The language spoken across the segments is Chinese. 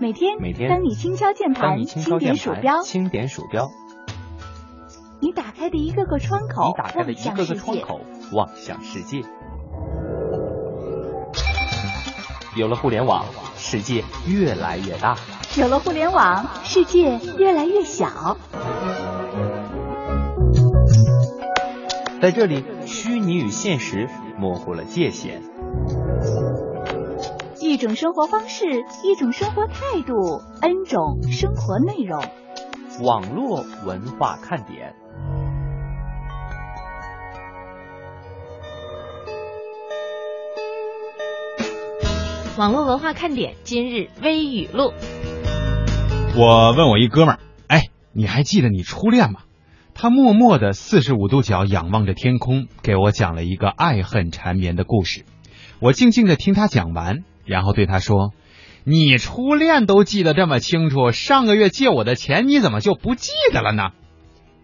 每天，每天当你轻敲键盘，轻点鼠标，轻点鼠标，你打开的一个个窗口，你打开的一个个窗口，望向世界。有了互联网，世界越来越大；有了互联网，世界越来越小。在这里，虚拟与现实模糊了界限。一种生活方式，一种生活态度，N 种生活内容。网络文化看点。网络文化看点今日微语录。我问我一哥们儿，哎，你还记得你初恋吗？他默默的四十五度角仰望着天空，给我讲了一个爱恨缠绵的故事。我静静的听他讲完，然后对他说：“你初恋都记得这么清楚，上个月借我的钱你怎么就不记得了呢？”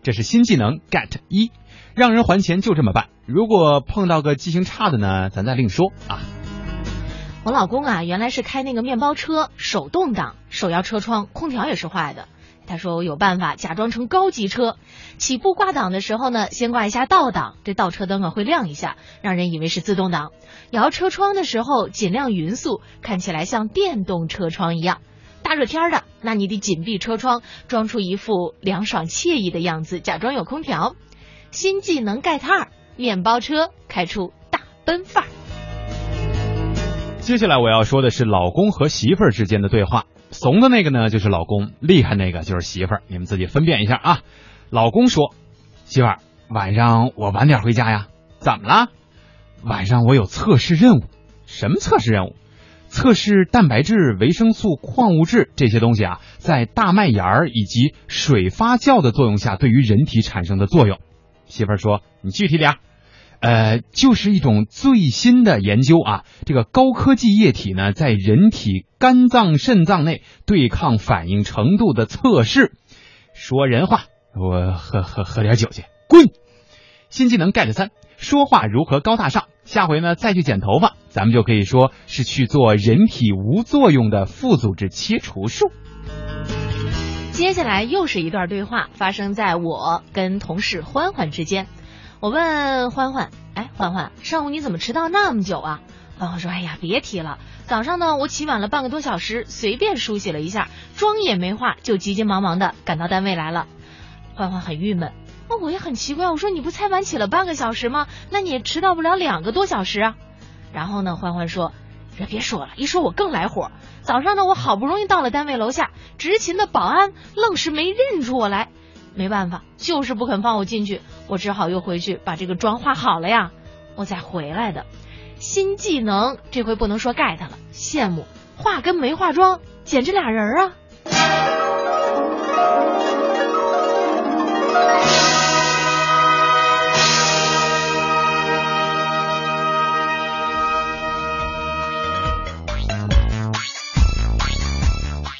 这是新技能 get 一，让人还钱就这么办。如果碰到个记性差的呢，咱再另说啊。我老公啊，原来是开那个面包车，手动挡，手摇车窗，空调也是坏的。他说我有办法假装成高级车，起步挂档的时候呢，先挂一下倒档，这倒车灯啊会亮一下，让人以为是自动挡。摇车窗的时候尽量匀速，看起来像电动车窗一样。大热天的，那你得紧闭车窗，装出一副凉爽惬意的样子，假装有空调。新技能 get 二，面包车开出大奔范儿。接下来我要说的是老公和媳妇儿之间的对话，怂的那个呢就是老公，厉害那个就是媳妇儿，你们自己分辨一下啊。老公说：“媳妇儿，晚上我晚点回家呀。”怎么了？晚上我有测试任务。什么测试任务？测试蛋白质、维生素、矿物质这些东西啊，在大麦芽儿以及水发酵的作用下，对于人体产生的作用。媳妇儿说：“你具体点儿。”呃，就是一种最新的研究啊，这个高科技液体呢，在人体肝脏、肾脏内对抗反应程度的测试。说人话，我喝喝喝点酒去，滚！新技能 get 三，说话如何高大上？下回呢再去剪头发，咱们就可以说是去做人体无作用的副组织切除术。接下来又是一段对话，发生在我跟同事欢欢之间。我问欢欢，哎，欢欢，上午你怎么迟到那么久啊？欢欢说，哎呀，别提了，早上呢我起晚了半个多小时，随便梳洗了一下，妆也没化，就急急忙忙的赶到单位来了。欢欢很郁闷，那我也很奇怪，我说你不才晚起了半个小时吗？那你也迟到不了两个多小时啊？然后呢，欢欢说，别别说了，一说我更来火。早上呢，我好不容易到了单位楼下，执勤的保安愣是没认出我来。没办法，就是不肯放我进去，我只好又回去把这个妆化好了呀，我再回来的。新技能这回不能说 get 了，羡慕化跟没化妆简直俩人儿啊！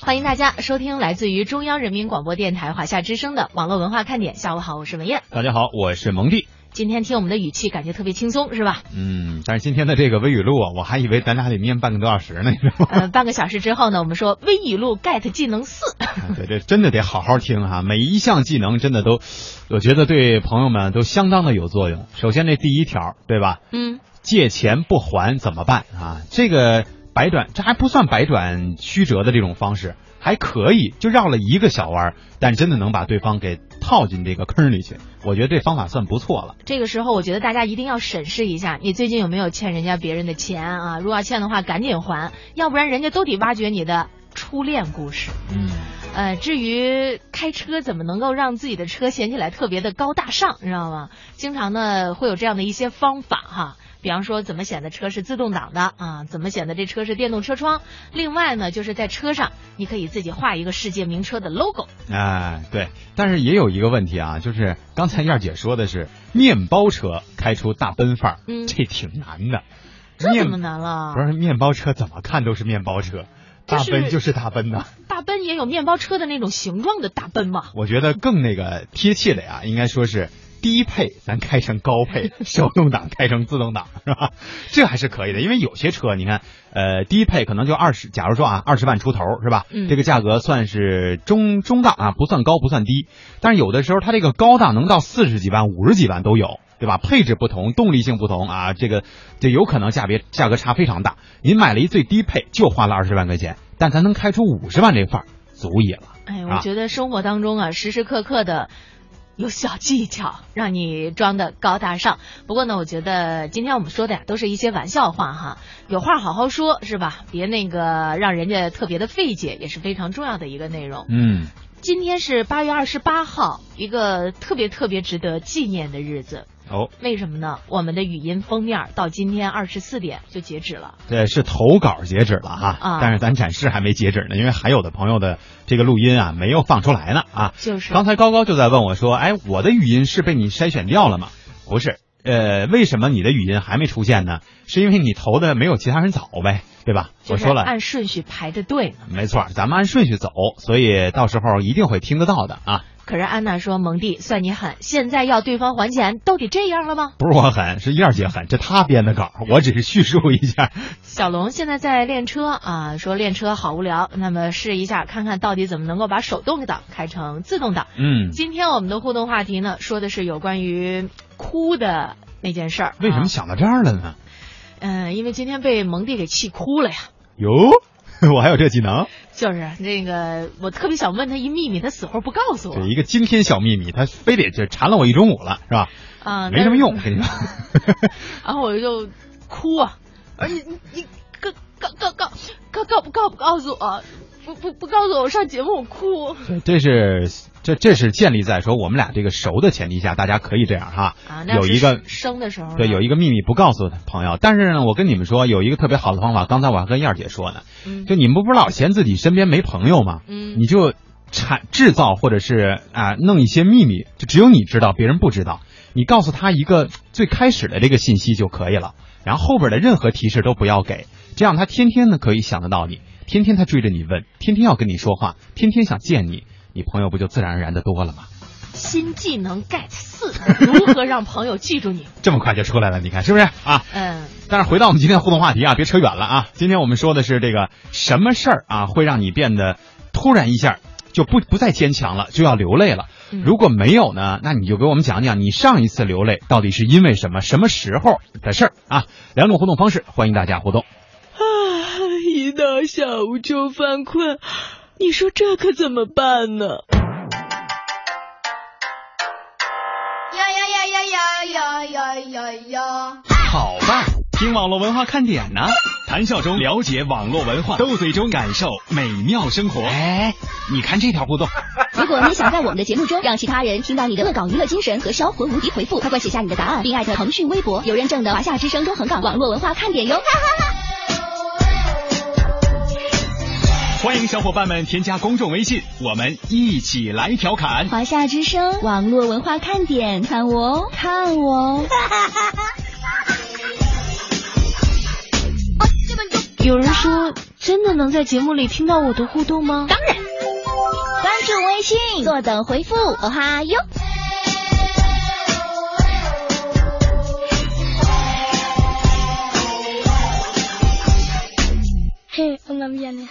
欢迎大家收听来自于中央人民广播电台华夏之声的网络文化看点。下午好，我是文艳。大家好，我是蒙蒂。今天听我们的语气，感觉特别轻松，是吧？嗯，但是今天的这个微语录啊，我还以为咱俩得念半个多小时呢，你知道吗？呃，半个小时之后呢，我们说微语录 get 技能四。对，这真的得好好听哈，每一项技能真的都，我觉得对朋友们都相当的有作用。首先这第一条，对吧？嗯。借钱不还怎么办啊？这个百转，这还不算百转曲折的这种方式。还可以，就绕了一个小弯儿，但真的能把对方给套进这个坑里去。我觉得这方法算不错了。这个时候，我觉得大家一定要审视一下，你最近有没有欠人家别人的钱啊？如果要欠的话，赶紧还，要不然人家都得挖掘你的初恋故事。嗯，呃，至于开车怎么能够让自己的车显起来特别的高大上，你知道吗？经常呢会有这样的一些方法哈。比方说，怎么显得车是自动挡的啊？怎么显得这车是电动车窗？另外呢，就是在车上，你可以自己画一个世界名车的 logo。哎，对，但是也有一个问题啊，就是刚才燕姐说的是面包车开出大奔范儿，嗯，这挺难的。这怎么难了？不是面包车怎么看都是面包车，大奔就是大奔呐。大奔也有面包车的那种形状的大奔嘛？我觉得更那个贴切的呀，应该说是低配咱开成高配，手动挡开成自动挡，是吧？这还是可以的，因为有些车你看，呃，低配可能就二十，假如说啊，二十万出头，是吧？嗯这个价格算是中中档啊，不算高，不算低。但是有的时候它这个高档能到四十几万、五十几万都有。对吧？配置不同，动力性不同啊，这个就有可能价别价格差非常大。您买了一最低配，就花了二十万块钱，但咱能开出五十万这范儿，足矣了。哎，啊我觉得生活当中啊，时时刻刻的有小技巧，让你装的高大上。不过呢，我觉得今天我们说的呀，都是一些玩笑话哈，有话好好说，是吧？别那个让人家特别的费解，也是非常重要的一个内容。嗯，今天是八月二十八号，一个特别特别值得纪念的日子。哦，为什么呢？我们的语音封面到今天二十四点就截止了。对是投稿截止了哈，啊但是咱展示还没截止呢，因为还有的朋友的这个录音啊没有放出来呢啊。就是刚才高高就在问我说，哎，我的语音是被你筛选掉了吗？不是，呃，为什么你的语音还没出现呢？是因为你投的没有其他人早呗，对吧？我说了，按顺序排着队呢。没错，咱们按顺序走，所以到时候一定会听得到的啊。可是安娜说：“蒙蒂，算你狠，现在要对方还钱，都得这样了吗不是我狠，是燕儿姐狠，这她编的稿，我只是叙述一下。？”小龙现在在练车啊，说练车好无聊，那么试一下，看看到底怎么能够把手动挡开成自动挡。嗯，今天我们的互动话题呢，说的是有关于哭的那件事儿。啊？为什么想到这儿了呢？嗯、因为今天被蒙蒂给气哭了呀。哟，我还有这技能，就是那个，我特别想问他一秘密，他死活不告诉我这一个惊天小秘密，他非得就缠了我一中午了，是吧？啊，没什么用，我跟你说。然后我就哭啊，而你你你告告告告告告不告不告诉我，不不不告诉我，我上节目我哭 对，这是这这是建立在说我们俩这个熟的前提下，大家可以这样哈。啊。那有一个生的时候，对，有一个秘密不告诉朋友，但是呢，我跟你们说，有一个特别好的方法，刚才我还跟燕儿姐说呢，嗯就你们不是老嫌自己身边没朋友吗？嗯你就产制造或者是啊弄一些秘密，就只有你知道，别人不知道。你告诉他一个最开始的这个信息就可以了，然后后边的任何提示都不要给，这样他天天呢可以想得到你，天天他追着你问，天天要跟你说话，天天想见你，你朋友不就自然而然的多了吗？新技能 get 四，如何让朋友记住你？这么快就出来了，你看是不是啊？嗯，但是回到我们今天的互动话题啊，别扯远了啊。今天我们说的是这个什么事儿啊，会让你变得突然一下就不不再坚强了，就要流泪了。嗯如果没有呢，那你就给我们讲讲你上一次流泪到底是因为什么，什么时候的事儿啊？两种互动方式，欢迎大家互动。到下午就犯困，你说这可怎么办呢？呀呀呀呀呀呀呀呀呀！好吧，听网络文化看点呢，谈笑中了解网络文化，斗嘴中感受美妙生活。哎，你看这条互动，如果你想在我们的节目中让其他人听到你的恶搞娱乐精神和销魂无敌回复，快快写下你的答案，并艾特腾讯微博有认证的华夏之声中横岗网络文化看点哟。欢迎小伙伴们添加公众微信，我们一起来调侃。华夏之声网络文化看点，看我哦，看我哦。有人说，真的能在节目里听到我的互动吗？当然，关注微信，坐等回复，哦哈哟。嘿，我那边呢？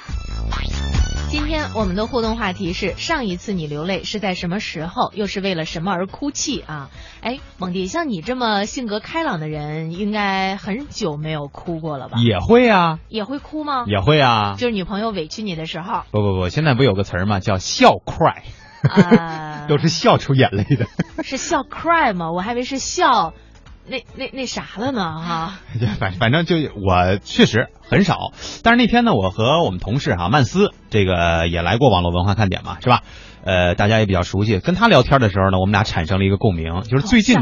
今天我们的互动话题是：上一次你流泪是在什么时候，又是为了什么而哭泣啊？哎，蒙迪，像你这么性格开朗的人，应该很久没有哭过了吧？也会啊，也会哭吗？也会啊。就是女朋友委屈你的时候，不不不，现在不有个词儿吗？叫笑 cry，、啊 都是笑出眼泪的。是笑 cry 吗？我还以为是笑那那那啥了呢哈。反反正就我确实很少，但是那天呢，我和我们同事哈、曼斯这个也来过网络文化看点嘛，是吧？呃，大家也比较熟悉。跟他聊天的时候呢，我们俩产生了一个共鸣，就是最近。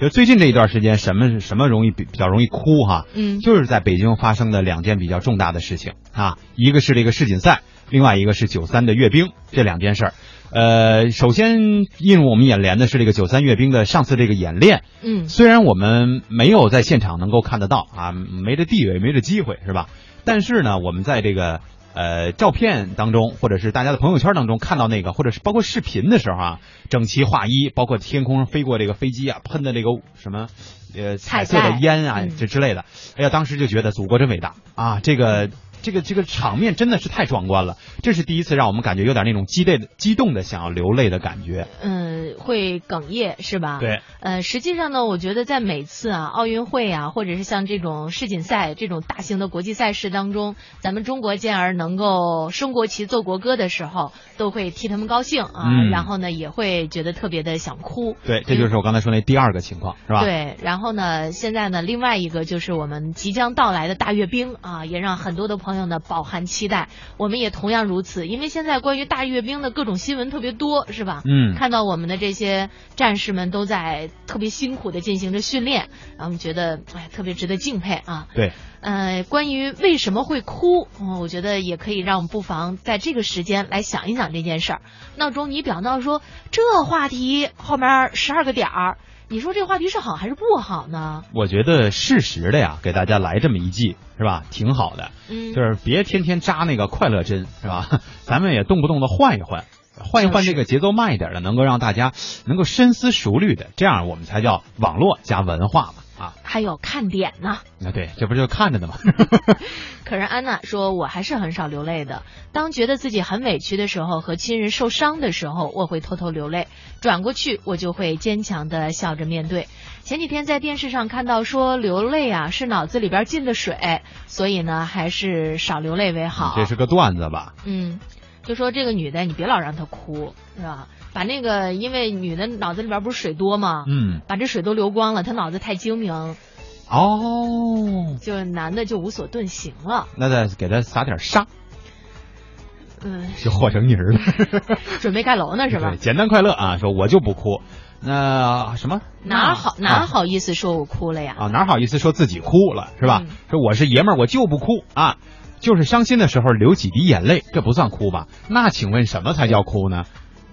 就最近这一段时间，什么什么容易比比较容易哭哈？嗯就是在北京发生的两件比较重大的事情啊，一个是这个世锦赛，另外一个是九三的阅兵这两件事儿。呃，首先映入我们眼帘的是这个九三阅兵的上次这个演练，嗯虽然我们没有在现场能够看得到啊，没这地位，没这机会，是吧？但是呢，我们在这个呃照片当中，或者是大家的朋友圈当中看到那个，或者是包括视频的时候啊，整齐划一，包括天空上飞过这个飞机啊，喷的这个什么呃彩色的烟啊，嗯这之类的，哎呀，当时就觉得祖国真伟大啊！这个这个这个场面真的是太壮观了，这是第一次让我们感觉有点那种激烈的、激动的想要流泪的感觉。嗯，会哽咽是吧？。对，呃，实际上呢，我觉得在每次啊奥运会啊，或者是像这种世锦赛这种大型的国际赛事当中，咱们中国健儿能够升国旗、奏国歌的时候，都会替他们高兴啊，嗯然后呢也会觉得特别的想哭。对，这就是我刚才说那第二个情况，是吧？。对，然后呢，现在呢，另外一个就是我们即将到来的大阅兵啊，也让很多的朋友呢饱含期待。我们也同样如此，因为现在关于大阅兵的各种新闻特别多，是吧？嗯看到我们的这些战士们都在特别辛苦的进行着训练，然后我们觉得哎特别值得敬佩啊。对，呃，关于为什么会哭，嗯，我觉得也可以让我们不妨在这个时间来想一想这件事儿。闹钟你表闹说这话题后面十二个点儿，你说这话题是好还是不好呢？我觉得适时的呀，给大家来这么一记，是吧？挺好的，嗯，就是别天天扎那个快乐针，是吧？咱们也动不动的换一换。换一换这个节奏慢一点的，能够让大家能够深思熟虑的，这样我们才叫网络加文化嘛啊！还有看点呢。那对，这不就看着呢吗？可是安娜说，我还是很少流泪的。当觉得自己很委屈的时候，和亲人受伤的时候，我会偷偷流泪。转过去，我就会坚强的笑着面对。前几天在电视上看到说，流泪啊是脑子里边进的水，所以呢，还是少流泪为好。这是个段子吧？嗯，就说这个女的，你别老让她哭，是吧？把那个，因为女的脑子里边不是水多吗？嗯，把这水都流光了，她脑子太精明，哦，就男的就无所遁形了。那再给他撒点沙，嗯，就和成泥儿了，准备盖楼呢是吧对，？简单快乐啊，说我就不哭，那什么哪好哪啊好意思说我哭了呀？啊，哪好意思说自己哭了是吧？嗯说我是爷们儿，我就不哭啊，就是伤心的时候流几滴眼泪，这不算哭吧？那请问什么才叫哭呢？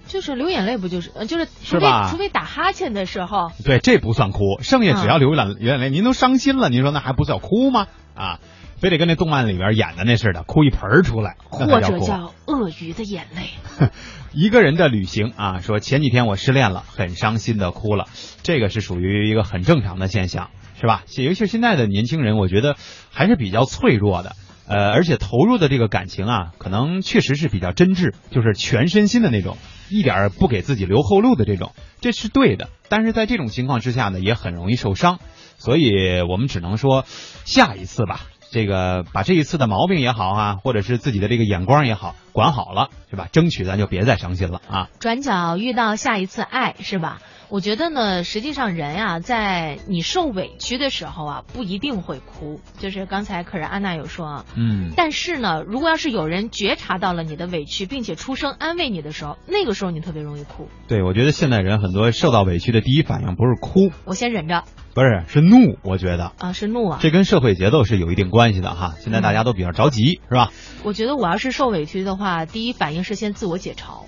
就是流眼泪不就是呃就是除非是除非打哈欠的时候，对，这不算哭，剩下只要嗯流眼流眼泪，您都伤心了，您说那还不叫哭吗？啊，非得跟那动漫里边演的那似的，哭一盆儿出来，或。者叫鳄鱼的眼泪。一个人的旅行啊，说前几天我失恋了，很伤心的哭了，这个是属于一个很正常的现象，是吧？尤其是现在的年轻人，我觉得还是比较脆弱的，呃，而且投入的这个感情啊，可能确实是比较真挚，就是全身心的那种，一点不给自己留后路的这种，这是对的。但是在这种情况之下呢，也很容易受伤，所以我们只能说下一次吧。这个把这一次的毛病也好啊，或者是自己的这个眼光也好，管好了，是吧？争取咱就别再伤心了啊。转角遇到下一次爱，是吧？我觉得呢，实际上人啊、在你受委屈的时候啊，不一定会哭。就是刚才可是安娜有说啊，嗯，但是呢，如果要是有人觉察到了你的委屈，并且出声安慰你的时候，那个时候你特别容易哭。对，我觉得现代人很多受到委屈的第一反应不是哭，我先忍着不是是怒，我觉得啊，是怒啊。这跟社会节奏是有一定关系的哈。现在大家都比较着急，是吧？我觉得我要是受委屈的话，第一反应是先自我解嘲。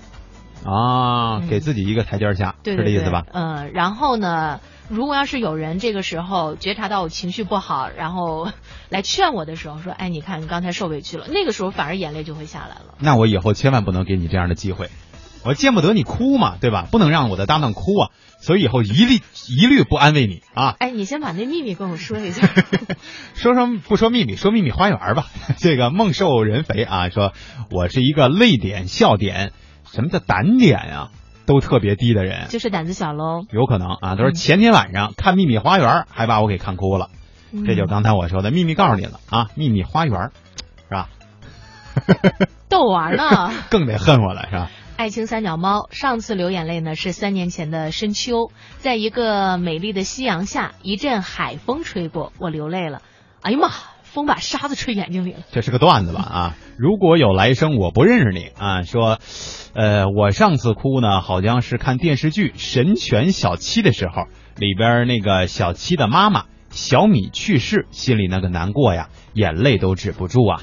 啊，嗯给自己一个台阶下，是这意思吧？嗯，然后呢，如果要是有人这个时候觉察到我情绪不好，然后 来劝我的时候说：“哎，你看你刚才受委屈了。”那个时候反而眼泪就会下来了。那我以后千万不能给你这样的机会，我见不得你哭嘛，对吧？不能让我的搭档哭啊，所以以后一律一律不安慰你啊。哎，你先把那秘密跟我说一下。说说不说秘密，说秘密花园吧。这个梦瘦人肥啊，说我是一个泪点、笑点，什么叫胆点啊，都特别低的人。就是胆子小喽。有可能啊，都是前天晚上看《秘密花园》，还把我给看哭了。嗯这就刚才我说的秘密，告诉你了啊，《秘密花园》是吧？逗玩呢。更得恨我了是吧？爱情三脚猫上次流眼泪呢是三年前的深秋，在一个美丽的夕阳下，一阵海风吹过，我流泪了。哎呀妈，风把沙子吹眼睛里了。这是个段子吧啊？如果有来生，我不认识你啊。说，呃，我上次哭呢，好像是看电视剧《神犬小七》的时候，里边那个小七的妈妈小米去世，心里那个难过呀，眼泪都止不住啊。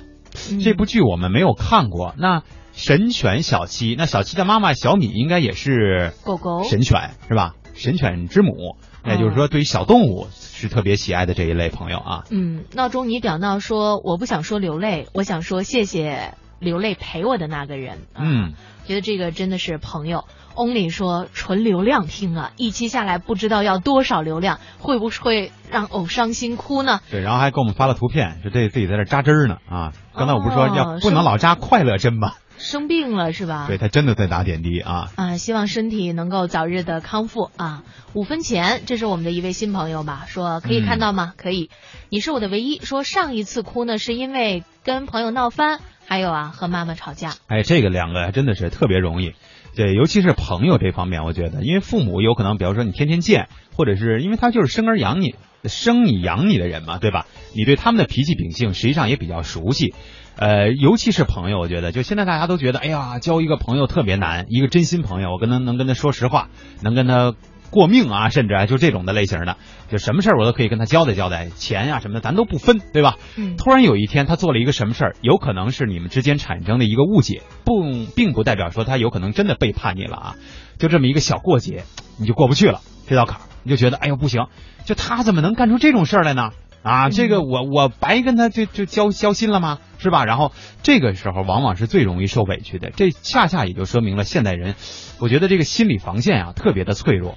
嗯这部剧我们没有看过，那神犬小七，那小七的妈妈小米应该也是狗狗神犬是吧？神犬之母，也就是说对于小动物是特别喜爱的这一类朋友啊。嗯，闹钟你表闹说我不想说流泪，我想说谢谢流泪陪我的那个人。啊、嗯，觉得这个真的是朋友。Only 说纯流量听啊，一期下来不知道要多少流量，会不会让偶伤心哭呢？对，然后还给我们发了图片，就这自己在这扎针呢啊。刚才我不是说哦要不能老扎快乐针吗？生病了是吧？对他真的在打点滴啊。啊，希望身体能够早日的康复啊！五分钱，这是我们的一位新朋友吧？说可以看到吗？可以。你是我的唯一。说上一次哭呢，是因为跟朋友闹翻，还有啊和妈妈吵架。哎，这个两个还真的是特别容易。对，尤其是朋友这方面，我觉得，因为父母有可能，比如说你天天见，或者是因为他就是生儿养你、生你养你的人嘛，对吧？你对他们的脾气秉性实际上也比较熟悉。呃，尤其是朋友，我觉得，就现在大家都觉得，哎呀，交一个朋友特别难，一个真心朋友，我跟他能跟他说实话，能跟他过命啊，甚至啊，就这种的类型的，就什么事儿我都可以跟他交代交代，钱呀、什么的咱都不分，对吧？嗯突然有一天他做了一个什么事儿，有可能是你们之间产生的一个误解，不，并不代表说他有可能真的背叛你了啊。就这么一个小过节，你就过不去了这道坎儿，你就觉得哎呦不行，就他怎么能干出这种事儿来呢？啊，这个我我白跟他就就交交心了吗？是吧？然后这个时候往往是最容易受委屈的，这恰恰也就说明了现代人，我觉得这个心理防线啊特别的脆弱。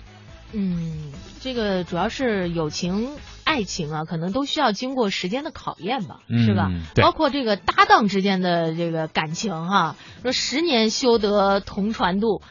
嗯，这个主要是友情、爱情啊，可能都需要经过时间的考验吧，嗯是吧？包括这个搭档之间的这个感情哈、说十年修得同船渡。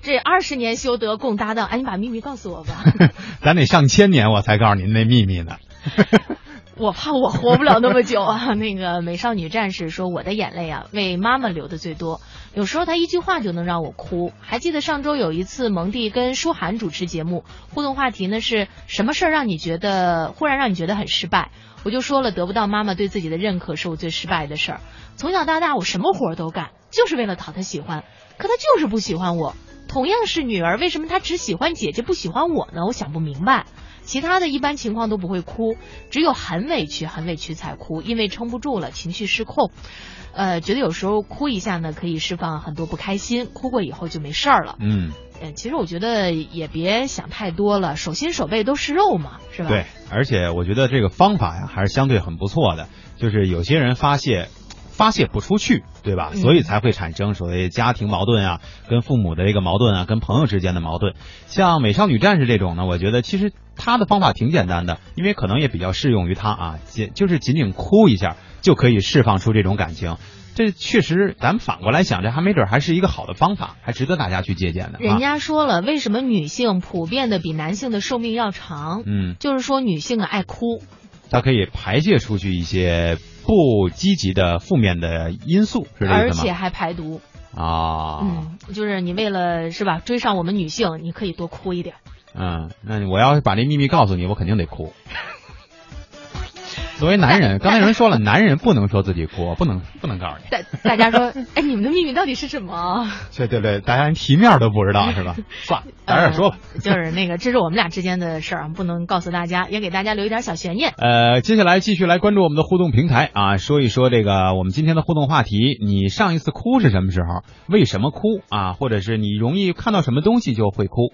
这二十年修得共搭档，哎，你把秘密告诉我吧，咱得上千年我才告诉您那秘密呢。我怕我活不了那么久啊。那个美少女战士说，我的眼泪啊，为妈妈流的最多，有时候她一句话就能让我哭。还记得上周有一次蒙蒂跟舒涵主持节目，互动话题呢是什么事儿让你觉得忽然让你觉得很失败？我就说了，得不到妈妈对自己的认可是我最失败的事儿。从小到大，我什么活儿都干，就是为了讨她喜欢，可她就是不喜欢我。同样是女儿，为什么她只喜欢姐姐不喜欢我呢？我想不明白。其他的一般情况都不会哭，只有很委屈、很委屈才哭，因为撑不住了，情绪失控。呃，觉得有时候哭一下呢，可以释放很多不开心，哭过以后就没事儿了。嗯，嗯，其实我觉得也别想太多了，手心手背都是肉嘛，是吧？对，而且我觉得这个方法呀还是相对很不错的，就是有些人发泄。发泄不出去，对吧？嗯所以才会产生所谓家庭矛盾啊，跟父母的这个矛盾啊，跟朋友之间的矛盾。像美少女战士这种呢，我觉得其实她的方法挺简单的，因为可能也比较适用于他啊，仅就是仅仅哭一下就可以释放出这种感情。这确实，咱们反过来想，这还没准还是一个好的方法，还值得大家去借鉴的。人啊、家说了，为什么女性普遍的比男性的寿命要长？嗯，就是说女性啊爱哭，她可以排泄出去一些不积极的负面的因素？而且还排毒。啊，嗯，就是你为了是吧追上我们女性，你可以多哭一点。嗯，那我要是把这秘密告诉你，我肯定得哭。作为男人，刚才有人说了，男人不能说自己哭，不能不能告诉你。大大家说，哎，你们的秘密到底是什么？对对对，大家连题面都不知道是吧？算了，早点说吧。呃就是那个，这是我们俩之间的事儿，不能告诉大家，也给大家留一点小悬念。呃，接下来继续来关注我们的互动平台啊，说一说这个我们今天的互动话题：你上一次哭是什么时候？为什么哭啊？或者是你容易看到什么东西就会哭？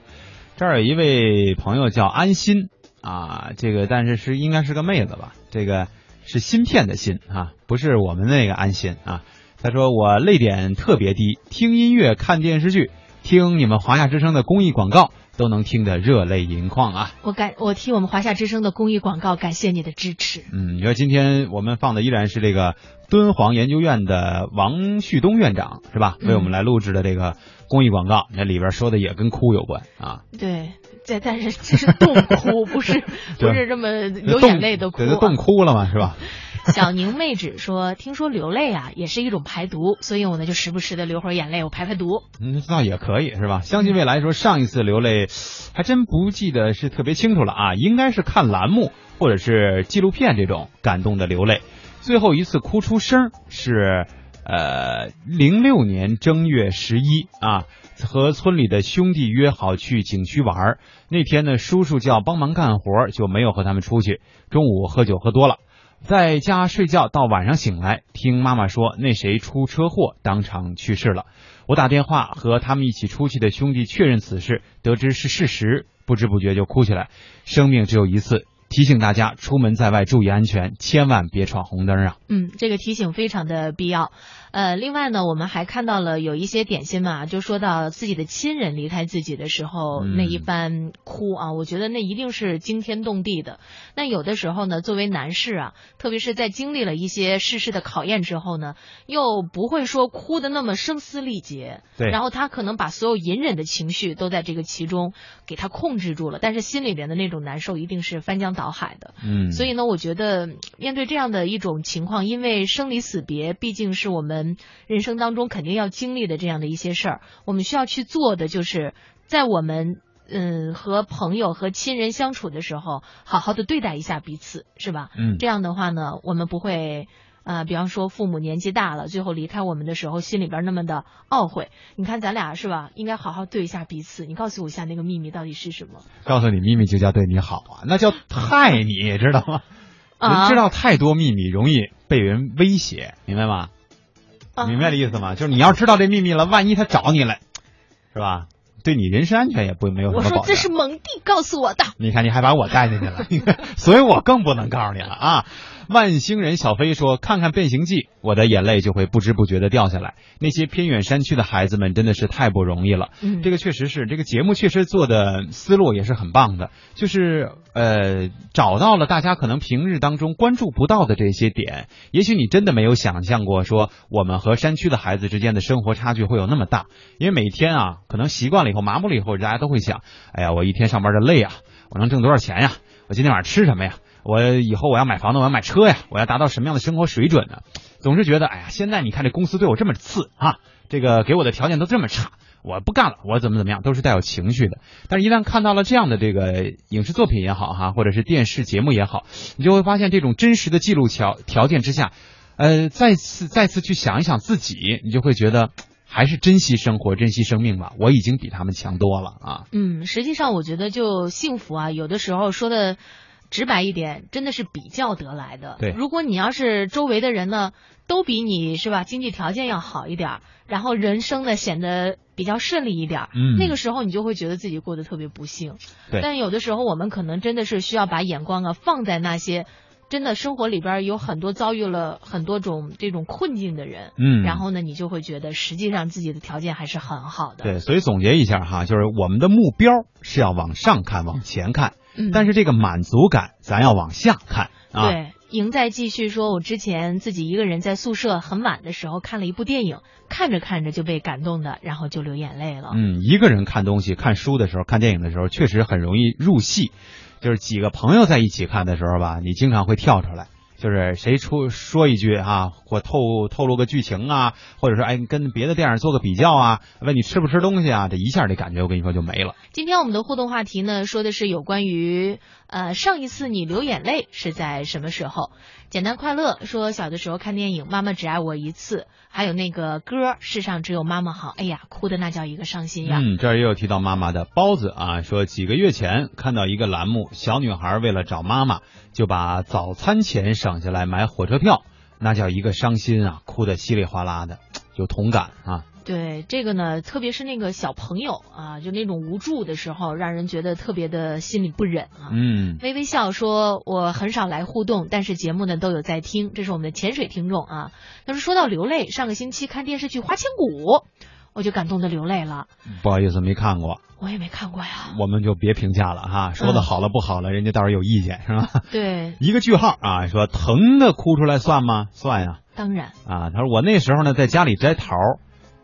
这儿有一位朋友叫安心啊，这个但是是应该是个妹子吧？这个是芯片的芯啊，不是我们那个安心啊。他说我泪点特别低，听音乐、看电视剧、听你们华夏之声的公益广告都能听得热泪盈眶啊。我感我替我们华夏之声的公益广告感谢你的支持。嗯，你说今天我们放的依然是这个敦煌研究院的王旭东院长是吧？嗯为我们来录制的这个公益广告，那里边说的也跟哭有关啊。对，这但是这是冻哭，不是 不是这么流眼泪的哭、啊。对，冻哭了嘛，是吧？小宁妹纸说，听说流泪啊也是一种排毒，所以我呢就时不时的流会儿眼泪，我排排毒。嗯，那也可以是吧？相信未来说上一次流泪，还真不记得是特别清楚了啊，应该是看栏目或者是纪录片这种感动的流泪。最后一次哭出声是呃零六年正月十一啊，和村里的兄弟约好去景区玩儿。那天呢，叔叔叫帮忙干活，就没有和他们出去。中午喝酒喝多了。在家睡觉到晚上醒来，听妈妈说那谁出车祸，当场去世了。我打电话和他们一起出去的兄弟确认此事，得知是事实，不知不觉就哭起来。生命只有一次，提醒大家出门在外注意安全，千万别闯红灯啊！嗯，这个提醒非常的必要。呃，另外呢，我们还看到了有一些点心嘛，就说到自己的亲人离开自己的时候、嗯那一番哭啊，我觉得那一定是惊天动地的。那有的时候呢，作为男士啊，特别是在经历了一些世事的考验之后呢，又不会说哭的那么声嘶力竭，对然后他可能把所有隐忍的情绪都在这个其中给他控制住了，但是心里边的那种难受一定是翻江倒海的。嗯，所以呢，我觉得嗯面对这样的一种情况，因为生离死别毕竟是我们人生当中肯定要经历的这样的一些事儿，我们需要去做的就是在我们嗯和朋友和亲人相处的时候，好好的对待一下彼此，是吧？嗯这样的话呢，我们不会。呃，比方说父母年纪大了，最后离开我们的时候，心里边那么的懊悔。你看咱俩是吧？应该好好对一下彼此。你告诉我一下那个秘密到底是什么？告诉你秘密就叫对你好啊，那叫害你，知道吗？啊人知道太多秘密，容易被人威胁，明白吗？啊明白的意思吗？就是你要知道这秘密了，万一他找你来，是吧？对你人身安全也不没有什我么保障。我说这是蒙蒂告诉我的。你看，你还把我带进去了，所以我更不能告诉你了啊！万星人小飞说：“看看《变形记》，我的眼泪就会不知不觉的掉下来。那些偏远山区的孩子们真的是太不容易了。嗯这个确实是，这个节目确实做的思路也是很棒的，就是呃找到了大家可能平日当中关注不到的这些点。也许你真的没有想象过，说我们和山区的孩子之间的生活差距会有那么大，因为每天啊，可能习惯了以后、麻木了以后，大家都会想，哎呀，我一天上班的累啊，我能挣多少钱呀？我今天晚上吃什么呀？我以后我要买房子，我要买车呀，我要达到什么样的生活水准呢？总是觉得，哎呀，现在你看这公司对我这么次啊，这个给我的条件都这么差，我不干了，我怎么怎么样，都是带有情绪的。但是，一旦看到了这样的这个影视作品也好哈，或者是电视节目也好，你就会发现这种真实的记录条条件之下，呃，再次再次去想一想自己，你就会觉得还是珍惜生活，珍惜生命吧。我已经比他们强多了啊。嗯，实际上我觉得就幸福啊，有的时候说的直白一点，真的是比较得来的。对如果你要是周围的人呢，都比你是吧，经济条件要好一点儿，然后人生呢显得比较顺利一点儿，嗯那个时候你就会觉得自己过得特别不幸。对但有的时候我们可能真的是需要把眼光啊放在那些。真的生活里边有很多遭遇了很多种这种困境的人，嗯然后呢，你就会觉得实际上自己的条件还是很好的，对，所以总结一下哈，就是我们的目标是要往上看，往前看，嗯，但是这个满足感咱要往下看啊。对，赢在继续说，我之前自己一个人在宿舍很晚的时候看了一部电影，看着看着就被感动的，然后就流眼泪了。嗯，一个人看东西、看书的时候、看电影的时候，确实很容易入戏。就是几个朋友在一起看的时候吧，你经常会跳出来，就是谁出说一句啊，或透透露个剧情啊，或者说哎跟别的电影做个比较啊，问你吃不吃东西啊，这一下这感觉我跟你说就没了。今天我们的互动话题呢，说的是有关于呃上一次你流眼泪是在什么时候？简单快乐说小的时候看电影《妈妈只爱我一次》，还有那个歌《世上只有妈妈好》，哎呀，哭的那叫一个伤心呀。嗯，这儿也有提到妈妈的包子啊，说几个月前看到一个栏目，小女孩为了找妈妈，就把早餐钱省下来买火车票，那叫一个伤心啊，哭的稀里哗啦的，有同感啊。对这个呢，特别是那个小朋友啊，就那种无助的时候，让人觉得特别的心里不忍啊。嗯，微微笑说：“我很少来互动，但是节目呢都有在听，这是我们的潜水听众啊。他说说到流泪，上个星期看电视剧《花千骨》，我就感动的流泪了。不好意思，没看过，我也没看过呀。我们就别评价了哈，说的好了不好了，人家到时候有意见是吧？对，一个句号啊，说疼的哭出来算吗？算呀当然，啊。他说我那时候呢在家里摘桃，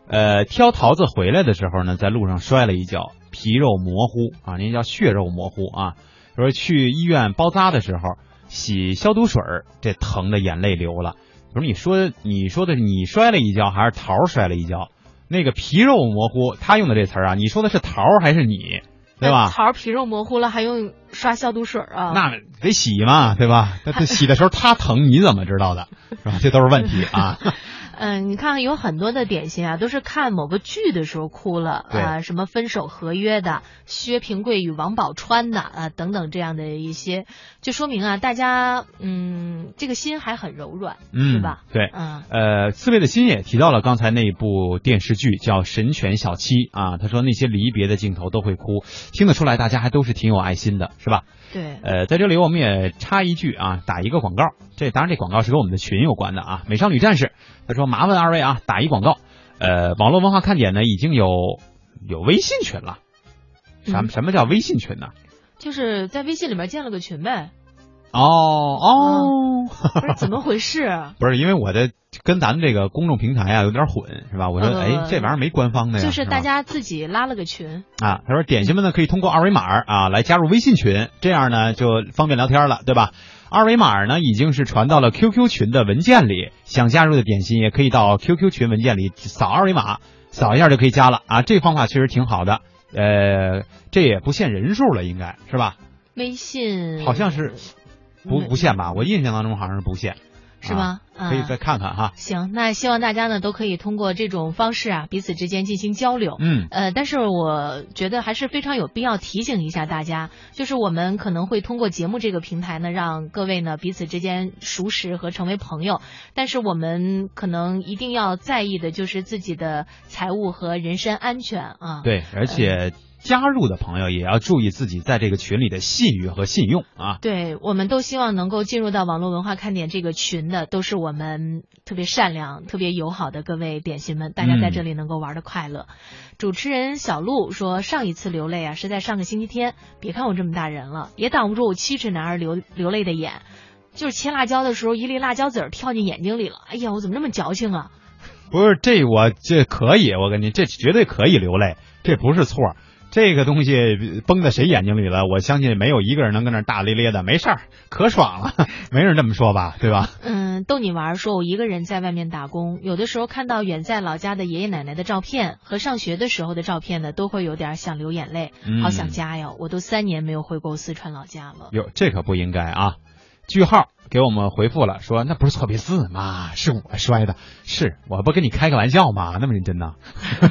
呃，挑桃子回来的时候呢，在路上摔了一跤，皮肉模糊啊，那叫血肉模糊啊。说去医院包扎的时候洗消毒水，这疼的眼泪流了。我说你说你说的你摔了一跤还是桃摔了一跤？那个皮肉模糊，他用的这词儿啊，你说的是桃还是你？对吧？桃皮肉模糊了，还用刷消毒水啊？那得洗嘛，对吧？那他洗的时候他疼，你怎么知道的？是吧？这都是问题啊。嗯，你看看有很多的点心啊，都是看某个剧的时候哭了啊、什么分手合约的、薛平贵与王宝钏的啊、等等这样的一些，就说明啊，大家嗯这个心还很柔软，嗯，是吧？对。嗯呃，刺猬的心也提到了刚才那一部电视剧叫《神犬小七》啊，他说那些离别的镜头都会哭，听得出来大家还都是挺有爱心的，是吧？对，呃，在这里我们也插一句啊，打一个广告。这当然这广告是跟我们的群有关的啊。美少女战士他说麻烦二位啊打一广告。呃，网络文化看点呢已经有有微信群了。什么嗯什么叫微信群呢？就是在微信里面建了个群呗，哦哦，不是怎么回事？不是因为我的跟咱们这个公众平台啊有点混是吧？我说呃哎这玩意儿没官方的呀，就是大家自己拉了个群，啊，他说点心们呢可以通过二维码啊来加入微信群，这样呢就方便聊天了，对吧？二维码呢已经是传到了 QQ 群的文件里，想加入的点心也可以到 QQ 群文件里扫二维码，扫一下就可以加了啊。这方法确实挺好的，呃，这也不限人数了，应该是吧？微信好像是不嗯不限吧？我印象当中好像是不限，是吗？啊可以再看看哈。行，那希望大家呢都可以通过这种方式啊，彼此之间进行交流。嗯呃，但是我觉得还是非常有必要提醒一下大家，就是我们可能会通过节目这个平台呢，让各位呢彼此之间熟识和成为朋友，但是我们可能一定要在意的就是自己的财务和人身安全啊。对，而且加入的朋友也要注意自己在这个群里的信誉和信用啊。对，我们都希望能够进入到网络文化看点这个群的，都是我们特别善良、特别友好的各位点心们，大家在这里能够玩的快乐。主持人小鹿说，上一次流泪啊是在上个星期天，别看我这么大人了，也挡不住我七尺男儿流流泪的眼。就是切辣椒的时候，一粒辣椒籽儿跳进眼睛里了。哎呀，我怎么那么矫情啊？不是这我这可以，我跟你这绝对可以流泪，这不是错。这个东西崩在谁眼睛里了？我相信没有一个人能跟那儿大咧咧的，没事儿，可爽了，没人这么说吧，对吧？嗯，逗你玩儿，说我一个人在外面打工，有的时候看到远在老家的爷爷奶奶的照片和上学的时候的照片呢，都会有点想流眼泪，嗯好想家呀！我都三年没有回过四川老家了。哟，这可不应该啊！句号给我们回复了，说那不是错别字吗？是我摔的，是我不跟你开个玩笑吗？那么认真呢？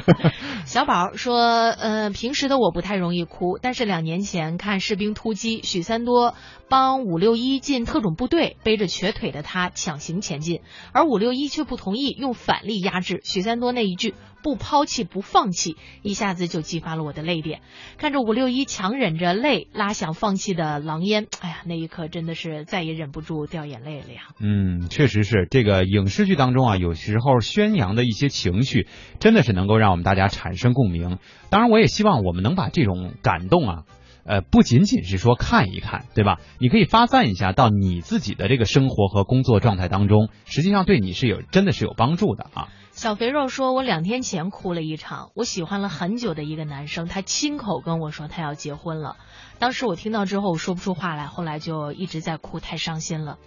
小宝说，呃，平时的我不太容易哭，但是两年前看《士兵突击》，许三多帮五六一进特种部队，背着瘸腿的他强行前进，而五六一却不同意，用反力压制。许三多那一句“不抛弃，不放弃”，一下子就激发了我的泪点。看着五六一强忍着泪拉响放弃的狼烟，哎呀，那一刻真的是再也忍不住掉眼泪了呀。嗯，确实是这个影视剧当中啊，有时候宣扬的一些情绪，真的是能够让我们大家产生共鸣。当然，我也希望我们能把这种感动啊。呃，不仅仅是说看一看，对吧？你可以发散一下到你自己的这个生活和工作状态当中，实际上对你是有真的是有帮助的啊。小肥肉说：“我两天前哭了一场，我喜欢了很久的一个男生，他亲口跟我说他要结婚了。当时我听到之后，我说不出话来，后来就一直在哭，太伤心了。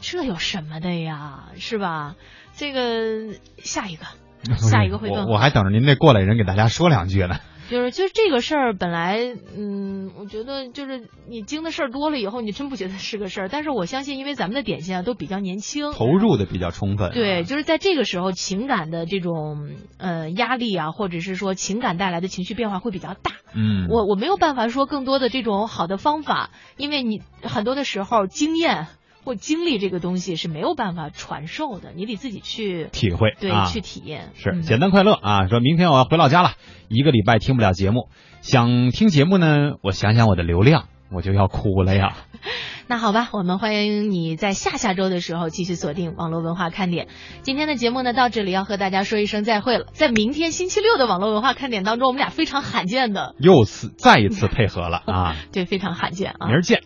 这有什么的呀，是吧？这个下一个，下一个会更好我我还等着您这过来人给大家说两句呢。就是就是这个事儿，本来嗯，我觉得就是你经的事儿多了以后，你真不觉得是个事儿。但是我相信，因为咱们的点心啊都比较年轻，投入的比较充分。对，就是在这个时候，情感的这种呃压力啊，或者是说情感带来的情绪变化会比较大。嗯，我我没有办法说更多的这种好的方法，因为你很多的时候经验或经历这个东西是没有办法传授的，你得自己去体会对、啊去体验。是嗯简单快乐啊！说明天我要回老家了，一个礼拜听不了节目，想听节目呢，我想想我的流量，我就要哭了呀。那好吧，我们欢迎你在下下周的时候继续锁定网络文化看点。今天的节目呢到这里要和大家说一声再会了。在明天星期六的网络文化看点当中，我们俩非常罕见的，又次再一次配合了啊！对，非常罕见啊。明儿见。